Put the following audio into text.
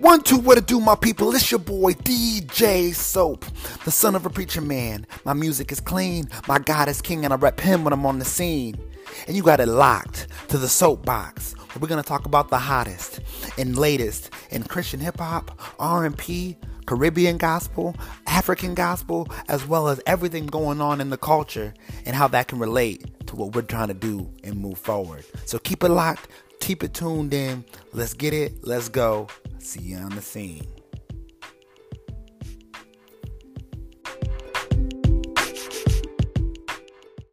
One, two, what to do, my people? It's your boy DJ Soap, the son of a preacher man. My music is clean, my God is king, and I rep him when I'm on the scene. And you got it locked to the soapbox. We're gonna talk about the hottest and latest in Christian hip hop, R&B, Caribbean gospel, African gospel, as well as everything going on in the culture and how that can relate to what we're trying to do and move forward. So keep it locked, keep it tuned in. Let's get it, let's go. See you on the scene.